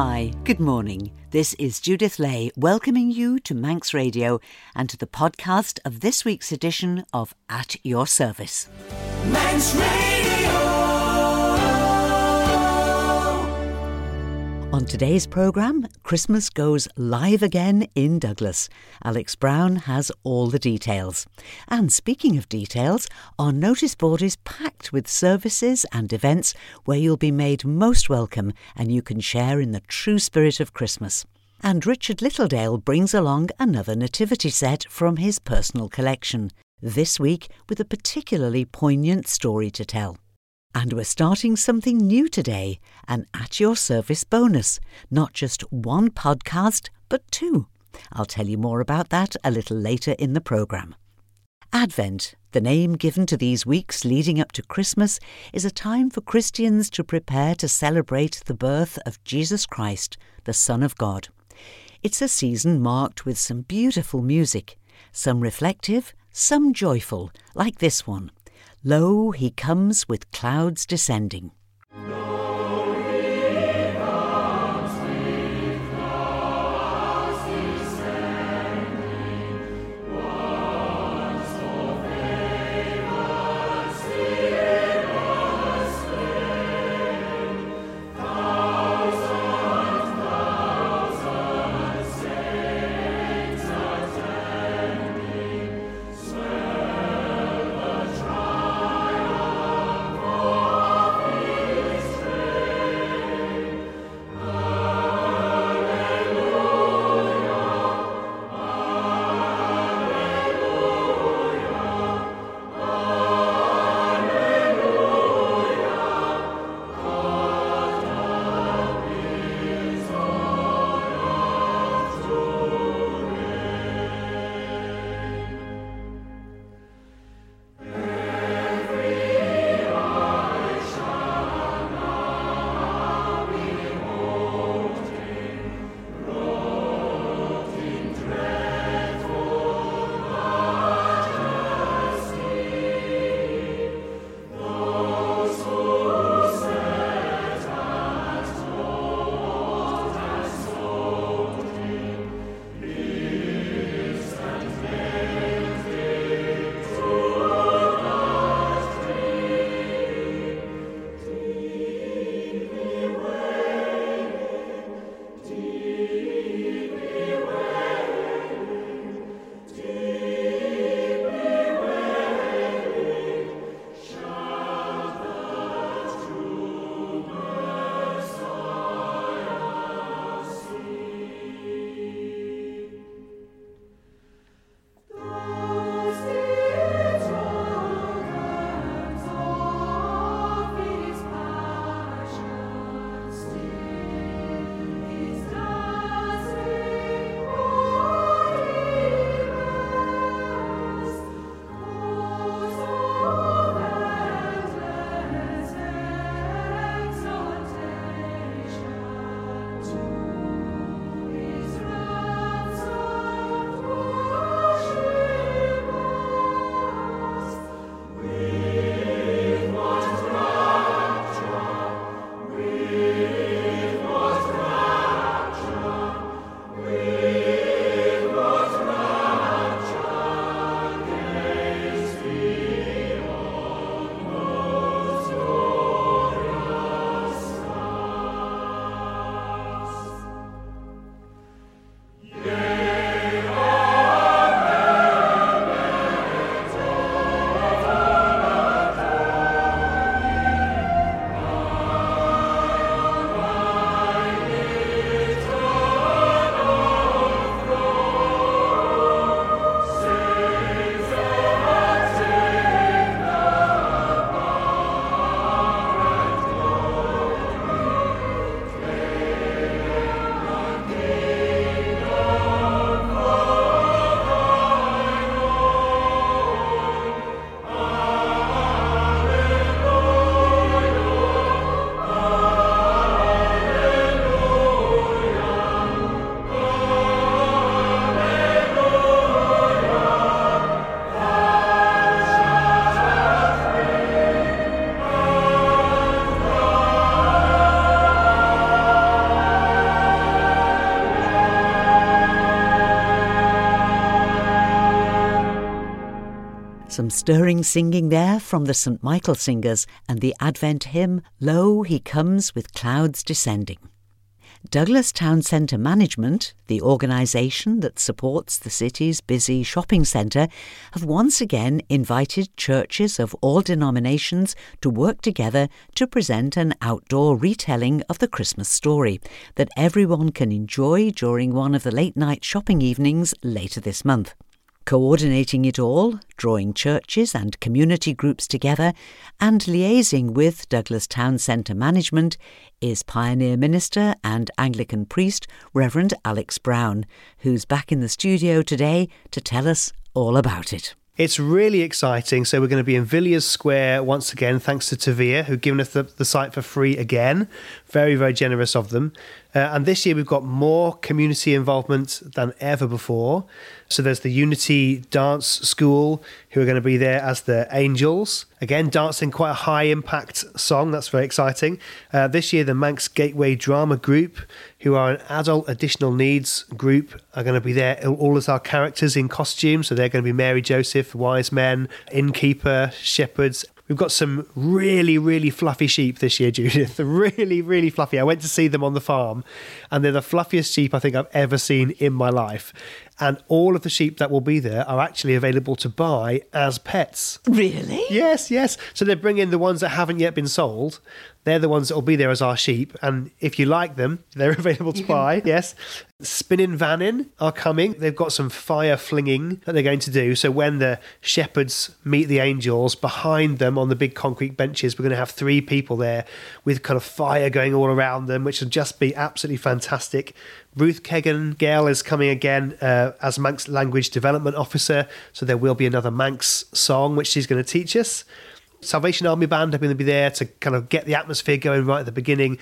Moghrey mie, good morning. This is Judith Lay welcoming you to Manx Radio and to the podcast of this week's edition of At Your Service. Manx Radio! On today's programme, Christmas goes live again in Douglas. Alex Brown has all the details. And speaking of details, our notice board is packed with services and events where you'll be made most welcome and you can share in the true spirit of Christmas. And Richard Littledale brings along another nativity set from his personal collection, this week with a particularly poignant story to tell. And we're starting something new today an At Your Service bonus. Not just one podcast, but two. I'll tell you more about that a little later in the programme. Advent, the name given to these weeks leading up to Christmas, is a time for Christians to prepare to celebrate the birth of Jesus Christ, the Son of God. It's a season marked with some beautiful music, some reflective, some joyful, like this one. Lo, he comes with clouds descending. Some stirring singing there from the St. Michael Singers and the Advent hymn, Lo, He Comes with Clouds Descending. Douglas Town Centre Management, the organisation that supports the city's busy shopping centre, have once again invited churches of all denominations to work together to present an outdoor retelling of the Christmas story that everyone can enjoy during one of the late night shopping evenings later this month. Coordinating it all, drawing churches and community groups together, and liaising with Douglas Town Centre Management is pioneer minister and Anglican priest Reverend Alex Brown, who's back in the studio today to tell us all about it. It's really exciting. So we're going to be in Villiers Square once again, thanks to Tavia, who've given us the, the site for free again. Very, very generous of them. Uh, and this year we've got more community involvement than ever before. So there's the Unity Dance School who are going to be there as the Angels. Again, dancing quite a high impact song. That's very exciting. Uh, this year, the Manx Gateway Drama Group, who are an adult additional needs group, are going to be there. All as our characters in costume. So they're going to be Mary Joseph, wise men, innkeeper, shepherds, We've got some really, really fluffy sheep this year, Judith. Really, really fluffy. I went to see them on the farm, and they're the fluffiest sheep I think I've ever seen in my life. And all of the sheep that will be there are actually available to buy as pets. Really? Yes, yes. So they bring in the ones that haven't yet been sold. They're the ones that will be there as our sheep. And if you like them, they're available to buy. Yes. Spinning Vannin are coming. They've got some fire flinging that they're going to do. So when the shepherds meet the angels, behind them on the big concrete benches, we're going to have three people there with kind of fire going all around them, which will just be absolutely fantastic. Ruth Keggin Gell is coming again uh, as Manx Language Development Officer. So there will be another Manx song which she's going to teach us. Salvation Army Band are going to be there to kind of get the atmosphere going right at the beginning.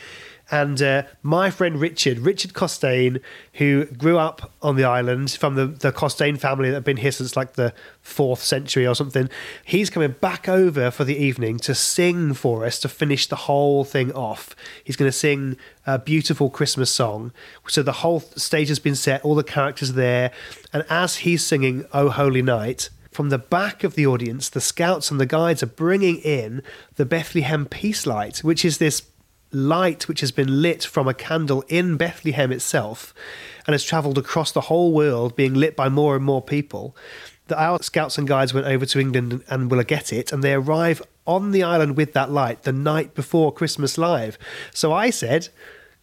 And uh, my friend Richard, Richard Costain, who grew up on the island from the, the Costain family that have been here since like the fourth century or something, he's coming back over for the evening to sing for us to finish the whole thing off. He's going to sing a beautiful Christmas song. So the whole stage has been set, all the characters are there. And as he's singing Oh Holy Night, from the back of the audience, the scouts and the guides are bringing in the Bethlehem Peace Light, which is this light which has been lit from a candle in Bethlehem itself and has travelled across the whole world, being lit by more and more people. That our scouts and guides went over to England and will get it, and they arrive on the island with that light the night before Christmas Live. So I said,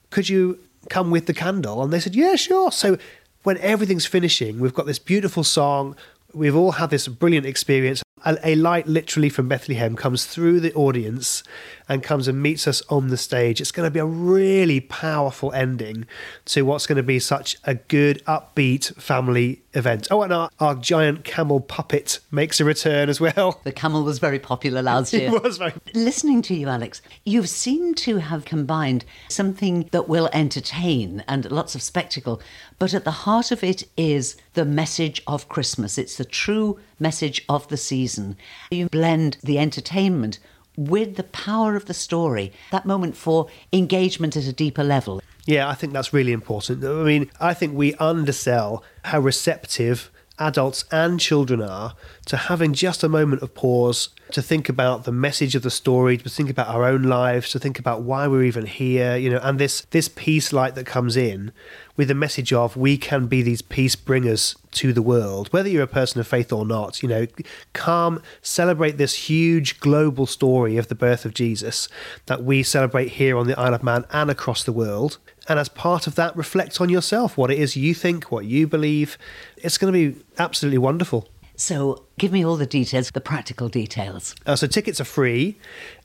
Could you come with the candle? And they said, Yeah, sure. So when everything's finishing, we've got this beautiful song we've all had this brilliant experience. A, light literally from Bethlehem comes through the audience and comes and meets us on the stage. It's going to be a really powerful ending to what's going to be such a good, upbeat family event. Oh, and our, our giant camel puppet makes a return as well. The camel was very popular last year. it was very. Listening to you, Alex, you've seemed to have combined something that will entertain and lots of spectacle, but at the heart of it is the message of Christmas. It's the true message of the season. You blend the entertainment with the power of the story, that moment for engagement at a deeper level. Yeah, I think that's really important. I mean, I think we undersell how receptive adults and children are to having just a moment of pause to think about the message of the story to think about our own lives to think about why we're even here you know and this this peace light that comes in with the message of we can be these peace bringers to the world. Whether you're a person of faith or not you know come celebrate this huge global story of the birth of Jesus that we celebrate here on the Isle of Man and across the world and as part of that, reflect on yourself what it is you think, what you believe. It's going to be absolutely wonderful. So, give me all the details, the practical details. Uh, so, tickets are free.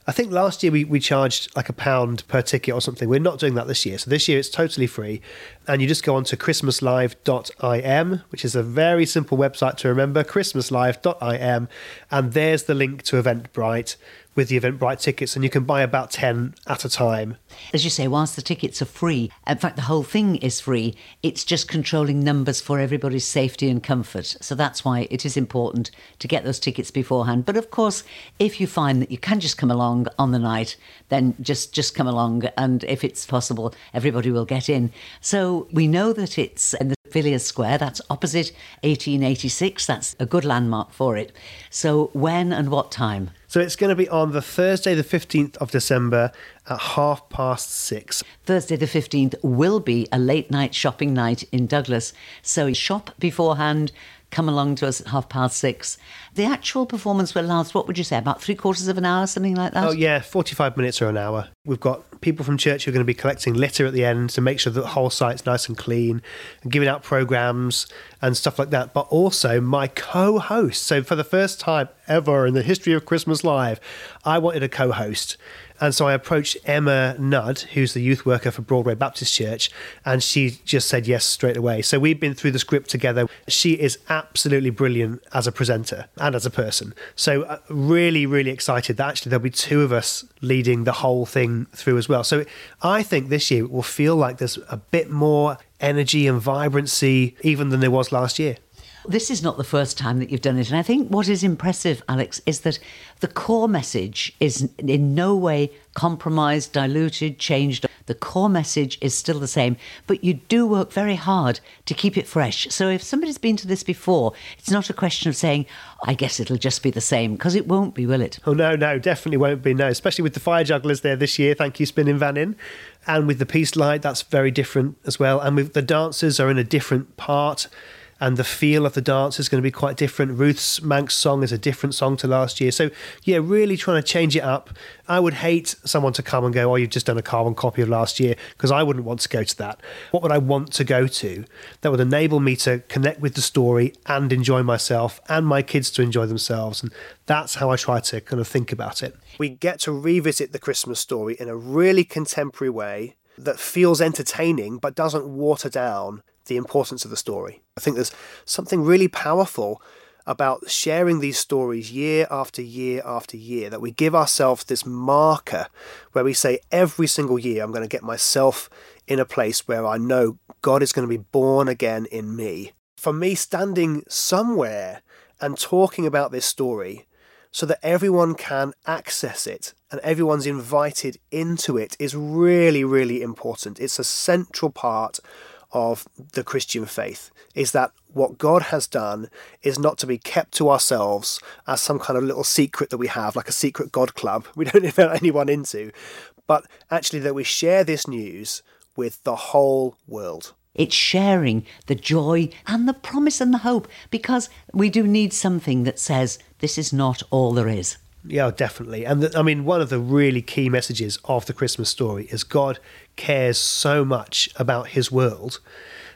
I think last year we, we charged like a pound per ticket or something. We're not doing that this year. So, this year it's totally free. And you just go on to christmaslive.im, which is a very simple website to remember christmaslive.im. And there's the link to Eventbrite with the Eventbrite tickets, and you can buy about 10 at a time. As you say, whilst the tickets are free, in fact, the whole thing is free, it's just controlling numbers for everybody's safety and comfort. So that's why it is important to get those tickets beforehand. But of course, if you find that you can just come along on the night, then just, just come along, and if it's possible, everybody will get in. So we know that it's in the Villiers Square. That's opposite 1886. That's a good landmark for it. So, when and what time? So it's going to be on the Thursday, the 15th of December at half past six. Thursday, the 15th, will be a late night shopping night in Douglas. So shop beforehand, come along to us at half past six. The actual performance will last, what would you say, about three quarters of an hour, something like that? Oh, yeah, 45 minutes or an hour. We've got people from church who are going to be collecting litter at the end to make sure that the whole site's nice and clean and giving out programs and stuff like that. But also my co host. So, for the first time ever in the history of Christmas Live, I wanted a co host. And so I approached Emma Nudd, who's the youth worker for Broadway Baptist Church, and she just said yes straight away. So we've been through the script together. She is absolutely brilliant as a presenter and as a person. So uh, really, really excited that actually there'll be two of us leading the whole thing through as well. So I think this year will feel like there's a bit more energy and vibrancy even than there was last year. This is not the first time that you've done it. And I think what is impressive, Alex, is that the core message is in no way compromised, diluted, changed. The core message is still the same, but you do work very hard to keep it fresh. So if somebody's been to this before, it's not a question of saying, I guess it'll just be the same, because it won't be, will it? Oh, no, no, definitely won't be. No, especially with the fire jugglers there this year. Thank you, Spinning Vannin. And with the peace light, that's very different as well. And with the dancers are in a different part and the feel of the dance is going to be quite different. Ruth's Manx song is a different song to last year. So, yeah, really trying to change it up. I would hate someone to come and go, Oh, you've just done a carbon copy of last year, because I wouldn't want to go to that. What would I want to go to that would enable me to connect with the story and enjoy myself and my kids to enjoy themselves? And that's how I try to kind of think about it. We get to revisit the Christmas story in a really contemporary way that feels entertaining but doesn't water down the importance of the story. I think there's something really powerful about sharing these stories year after year after year, that we give ourselves this marker where we say, every single year, I'm going to get myself in a place where I know God is going to be born again in me. For me, standing somewhere and talking about this story so that everyone can access it and everyone's invited into it is really, really important. It's a central part of the Christian faith is that what God has done is not to be kept to ourselves as some kind of little secret that we have, like a secret God club we don't invite anyone into, but actually that we share this news with the whole world. It's sharing the joy and the promise and the hope because we do need something that says this is not all there is. Yeah, definitely. And the, I mean, one of the really key messages of the Christmas story is God cares so much about his world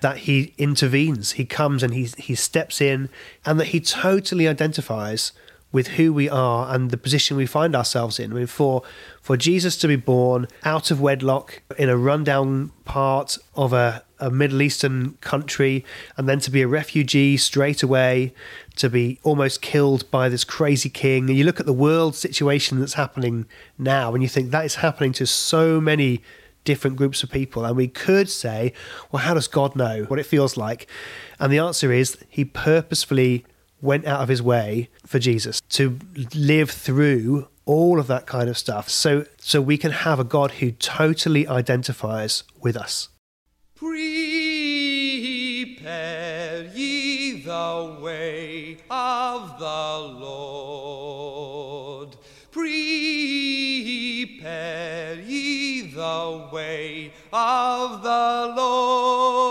that he intervenes. He comes and he, he steps in, and that he totally identifies with who we are and the position we find ourselves in. I mean, for for Jesus to be born out of wedlock in a rundown part of a, a Middle Eastern country, and then to be a refugee straight away, to be almost killed by this crazy king. And you look at the world situation that's happening now, and you think that is happening to so many different groups of people. And we could say, well, how does God know what it feels like? And the answer is he purposefully went out of his way for Jesus to live through all of that kind of stuff so so we can have a God who totally identifies with us. Prepare ye the way of the Lord. Prepare ye the way of the Lord.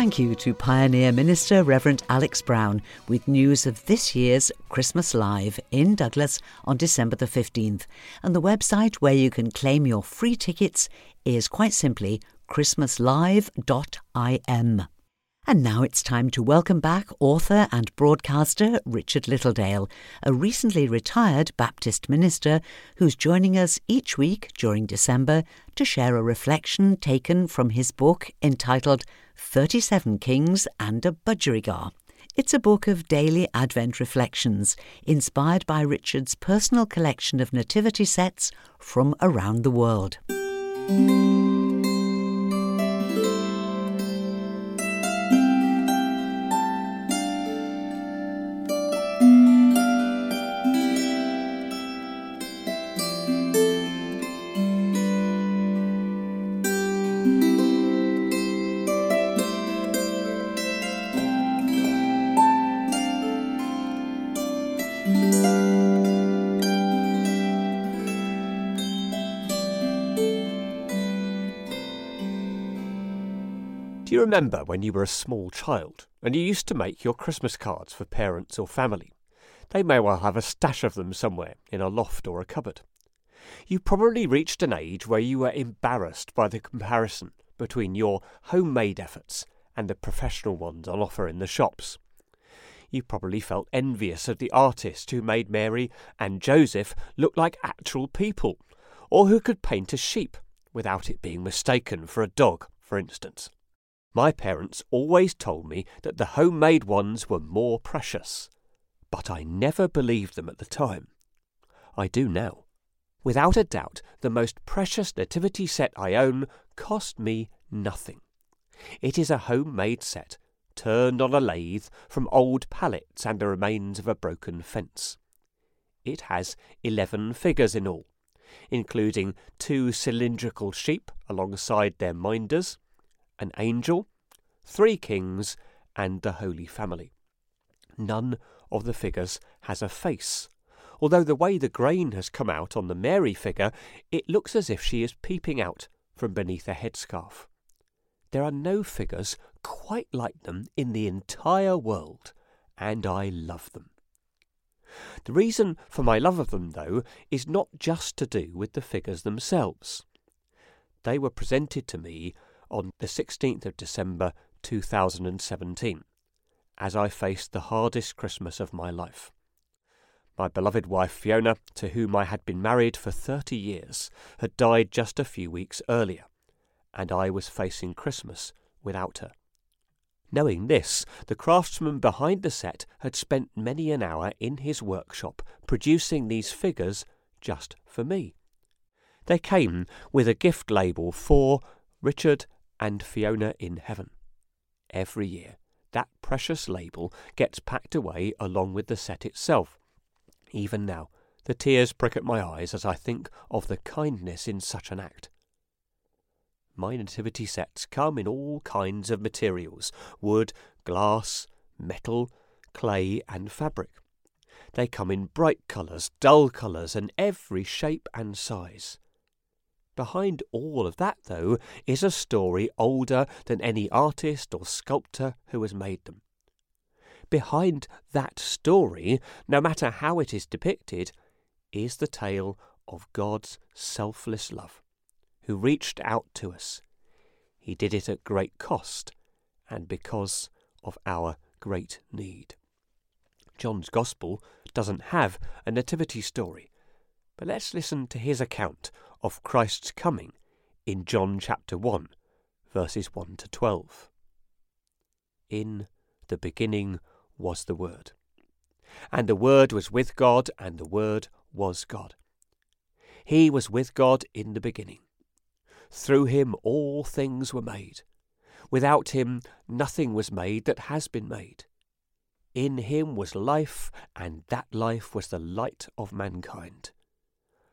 Thank you to Pioneer Minister Reverend Alex Brown with news of this year's Christmas Live in Douglas on December the 15th. And the website where you can claim your free tickets is quite simply christmaslive.im. And now it's time to welcome back author and broadcaster Richard Littledale, a recently retired Baptist minister who's joining us each week during December to share a reflection taken from his book entitled 37 Kings and a Budgerigar. It's a book of daily Advent reflections inspired by Richard's personal collection of nativity sets from around the world. Do you remember when you were a small child and you used to make your Christmas cards for parents or family? They may well have a stash of them somewhere in a loft or a cupboard. You probably reached an age where you were embarrassed by the comparison between your homemade efforts and the professional ones on offer in the shops. You probably felt envious of the artist who made Mary and Joseph look like actual people, or who could paint a sheep without it being mistaken for a dog, for instance. My parents always told me that the homemade ones were more precious, but I never believed them at the time. I do now. Without a doubt, the most precious nativity set I own cost me nothing. It is a homemade set, turned on a lathe from old pallets and the remains of a broken fence. It has eleven figures in all, including two cylindrical sheep alongside their minders, an angel, three kings, and the Holy Family. None of the figures has a face, although the way the grain has come out on the Mary figure, it looks as if she is peeping out from beneath a headscarf. There are no figures quite like them in the entire world, and I love them. The reason for my love of them, though, is not just to do with the figures themselves. They were presented to me on the 16th of December 2017, as I faced the hardest Christmas of my life. My beloved wife Fiona, to whom I had been married for 30 years, had died just a few weeks earlier, and I was facing Christmas without her. Knowing this, the craftsman behind the set had spent many an hour in his workshop producing these figures just for me. They came with a gift label for Richard and Fiona in Heaven. Every year, that precious label gets packed away along with the set itself. Even now, the tears prick at my eyes as I think of the kindness in such an act. My nativity sets come in all kinds of materials wood, glass, metal, clay, and fabric. They come in bright colours, dull colours, and every shape and size. Behind all of that, though, is a story older than any artist or sculptor who has made them. Behind that story, no matter how it is depicted, is the tale of God's selfless love, who reached out to us. He did it at great cost and because of our great need. John's Gospel doesn't have a nativity story, but let's listen to his account of Christ's coming in John chapter 1, verses 1 to 12. In the beginning was the Word, and the Word was with God, and the Word was God. He was with God in the beginning. Through him all things were made. Without him nothing was made that has been made. In him was life, and that life was the light of mankind.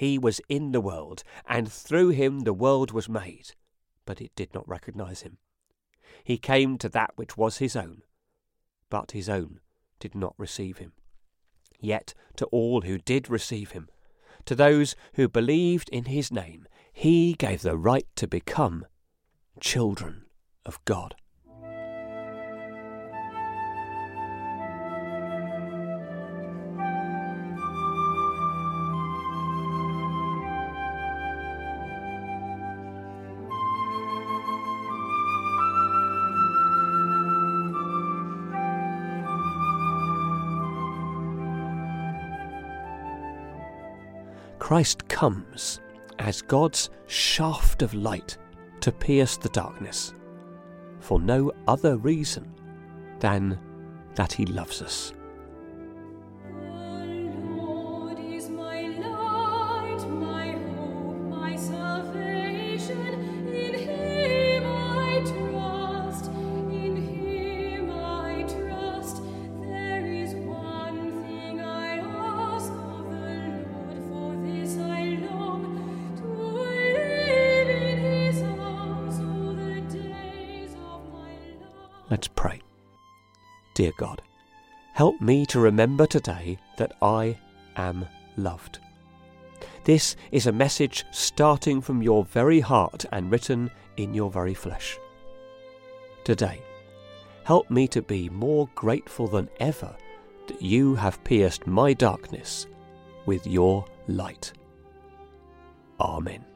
He was in the world, and through him the world was made, but it did not recognize him. He came to that which was his own, but his own did not receive him. Yet to all who did receive him, to those who believed in his name, he gave the right to become children of God. Christ comes as God's shaft of light to pierce the darkness for no other reason than that he loves us. Dear God, help me to remember today that I am loved. This is a message starting from your very heart and written in your very flesh. Today, help me to be more grateful than ever that you have pierced my darkness with your light. Amen.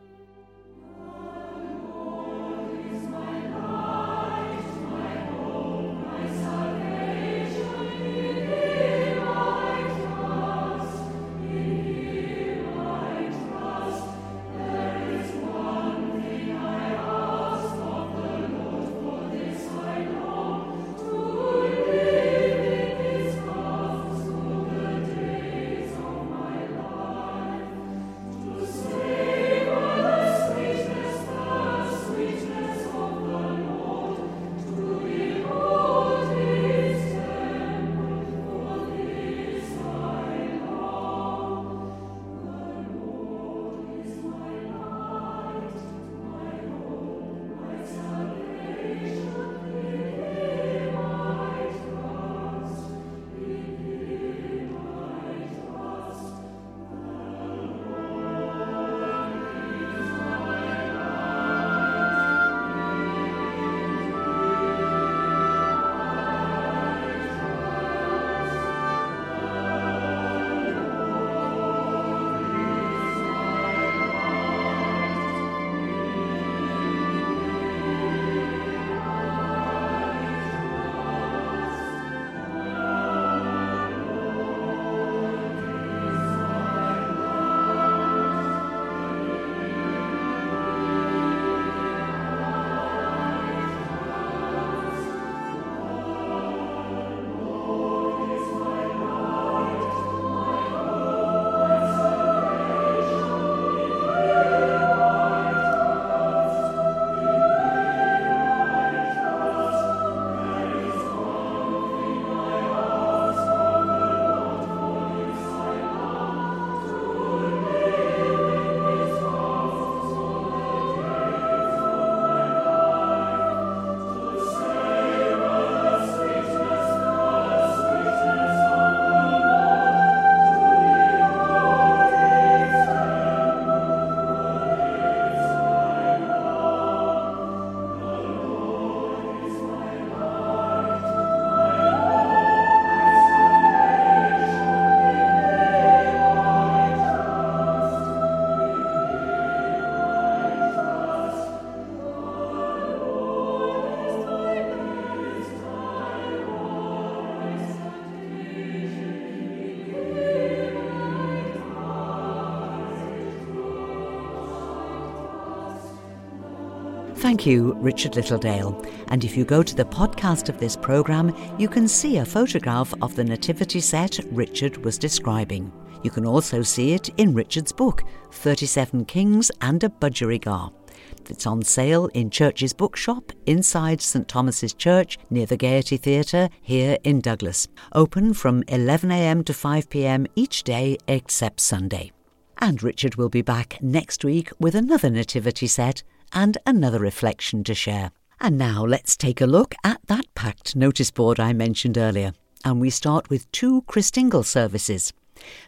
Thank you, Richard Littledale. And if you go to the podcast of this programme, you can see a photograph of the nativity set Richard was describing. You can also see it in Richard's book, 37 Kings and a Budgerigar. It's on sale in Church's Bookshop inside St Thomas's Church near the Gaiety Theatre here in Douglas. Open from 11am to 5pm each day except Sunday. And Richard will be back next week with another nativity set and another reflection to share. And now let's take a look at that packed notice board I mentioned earlier. And we start with two Christingle services.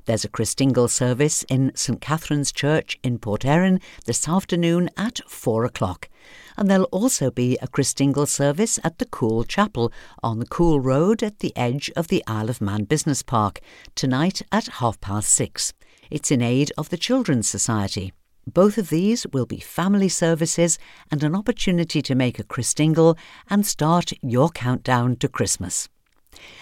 There's a Christingle service in St Catherine's Church in Port Erin this afternoon at four o'clock. And there'll also be a Christingle service at the Cooil Chapel on the Cooil Road at the edge of the Isle of Man Business Park tonight at half past six. It's in aid of the Children's Society. Both of these will be family services and an opportunity to make a Christingle and start your countdown to Christmas.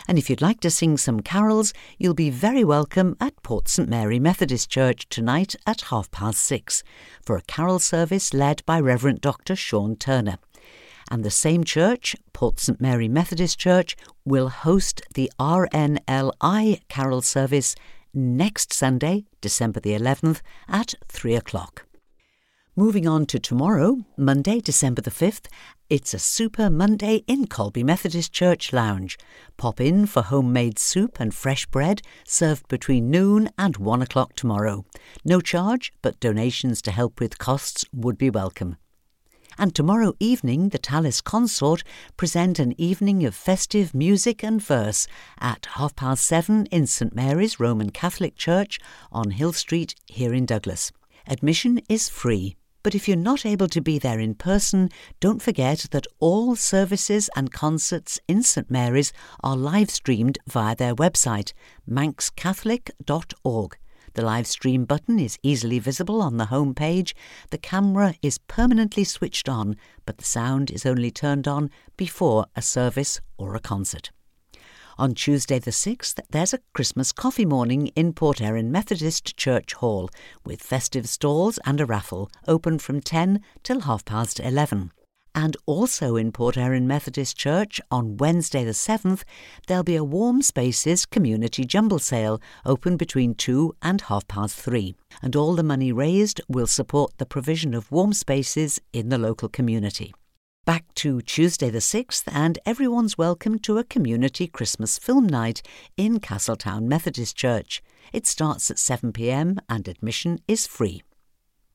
And if you'd like to sing some carols, you'll be very welcome at Port St Mary Methodist Church tonight at half past six for a carol service led by Reverend Dr. Sean Turner. And the same church, Port St Mary Methodist Church, will host the RNLI carol service next Sunday, December the 11th at 3 o'clock. Moving on to tomorrow, Monday, December the 5th, it's a Super Monday in Colby Methodist Church Lounge. Pop in for homemade soup and fresh bread served between noon and 1 o'clock tomorrow. No charge, but donations to help with costs would be welcome. And tomorrow evening, the Tallis Consort present an evening of festive music and verse at half past seven in St Mary's Roman Catholic Church on Hill Street here in Douglas. Admission is free. But if you're not able to be there in person, don't forget that all services and concerts in St Mary's are live streamed via their website, manxcatholic.org. The live stream button is easily visible on the home page. The camera is permanently switched on, but the sound is only turned on before a service or a concert. On Tuesday the 6th, there's a Christmas coffee morning in Port Erin Methodist Church Hall with festive stalls and a raffle open from 10 till half past 11. And also in Port Erin Methodist Church on Wednesday the 7th, there'll be a Warm Spaces community jumble sale open between 2 and half past 3. And all the money raised will support the provision of warm spaces in the local community. Back to Tuesday the 6th, and everyone's welcome to a community Christmas film night in Castletown Methodist Church. It starts at 7pm and admission is free.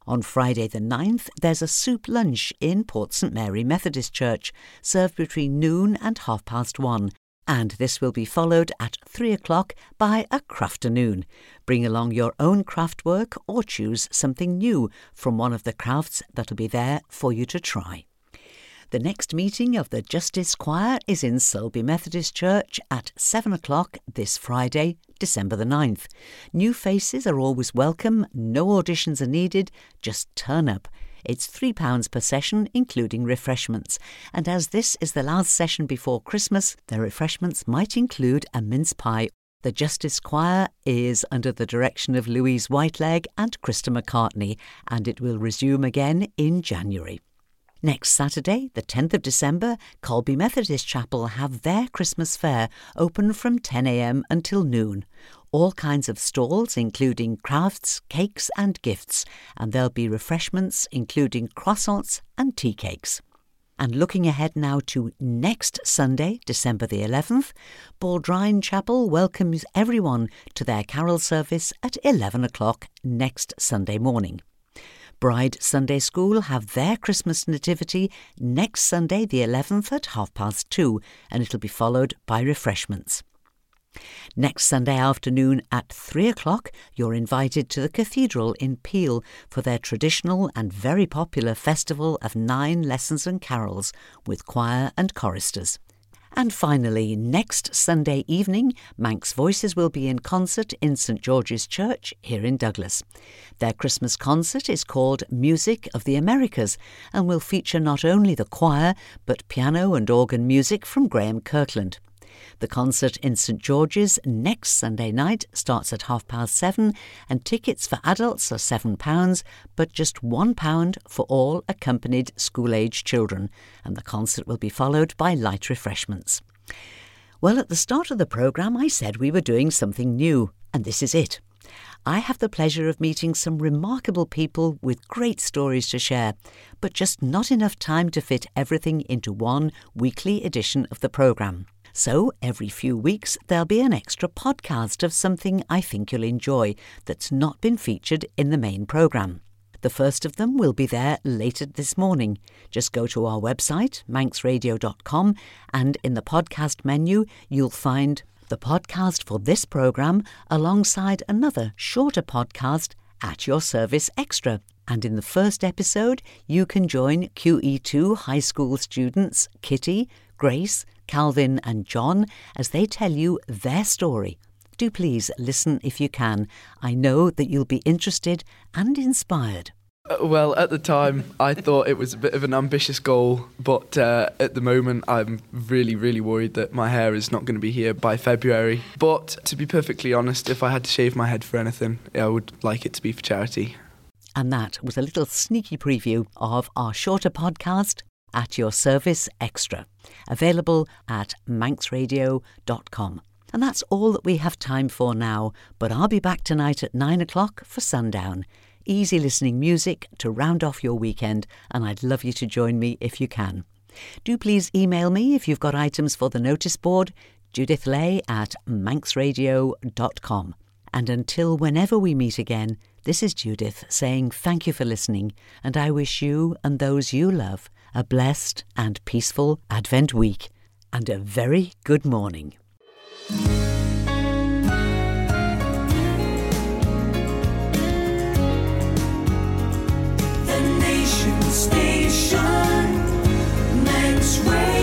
On Friday the 9th, there's a soup lunch in Port St Mary Methodist Church, served between noon and half past one, and this will be followed at 3 o'clock by a crafternoon. Bring along your own craft work or choose something new from one of the crafts that'll be there for you to try. The next meeting of the Justice Choir is in Sulby Methodist Church at 7 o'clock this Friday, December the 9th. New faces are always welcome, no auditions are needed, just turn up. It's £3 per session, including refreshments. And as this is the last session before Christmas, the refreshments might include a mince pie. The Justice Choir is under the direction of Louise Whiteleg and Krista McCartney, and it will resume again in January. Next Saturday, the 10th of December, Colby Methodist Chapel have their Christmas fair open from 10am until noon. All kinds of stalls, including crafts, cakes, and gifts, and there'll be refreshments, including croissants and tea cakes. And looking ahead now to next Sunday, December the 11th, Baldrine Chapel welcomes everyone to their carol service at 11 o'clock next Sunday morning. Bride Sunday School have their Christmas Nativity next Sunday, the 11th, at half past two, and it'll be followed by refreshments. Next Sunday afternoon at three o'clock, you're invited to the cathedral in Peel for their traditional and very popular festival of nine lessons and carols with choir and choristers. And finally, next Sunday evening, Manx Voices will be in concert in St George's Church here in Douglas. Their Christmas concert is called Music of the Americas and will feature not only the choir but piano and organ music from Graham Kirkland. The concert in St George's next Sunday night starts at half past seven, and tickets for adults are £7, but just £1 for all accompanied school age children, and the concert will be followed by light refreshments. Well, at the start of the programme, I said we were doing something new, and this is it. I have the pleasure of meeting some remarkable people with great stories to share, but just not enough time to fit everything into one weekly edition of the programme. So, every few weeks, there'll be an extra podcast of something I think you'll enjoy that's not been featured in the main programme. The first of them will be there later this morning. Just go to our website, manxradio.com, and in the podcast menu, you'll find the podcast for this programme alongside another shorter podcast at your service extra. And in the first episode, you can join QE2 high school students Kitty, Grace, Calvin, and John as they tell you their story. Do please listen if you can. I know that you'll be interested and inspired. Uh, Well, at the time, I thought it was a bit of an ambitious goal, but uh, at the moment, I'm really, really worried that my hair is not going to be here by February. But to be perfectly honest, if I had to shave my head for anything, I would like it to be for charity. And that was a little sneaky preview of our shorter podcast, At Your Service Extra, available at manxradio.com. And that's all that we have time for now, but I'll be back tonight at 9 o'clock for sundown. Easy listening music to round off your weekend, and I'd love you to join me if you can. Do please email me if you've got items for the notice board, Judith Lay at manxradio.com. And until whenever we meet again, this is Judith saying thank you for listening, and I wish you and those you love a blessed and peaceful Advent week, and a very good morning. The Nation Station, Way.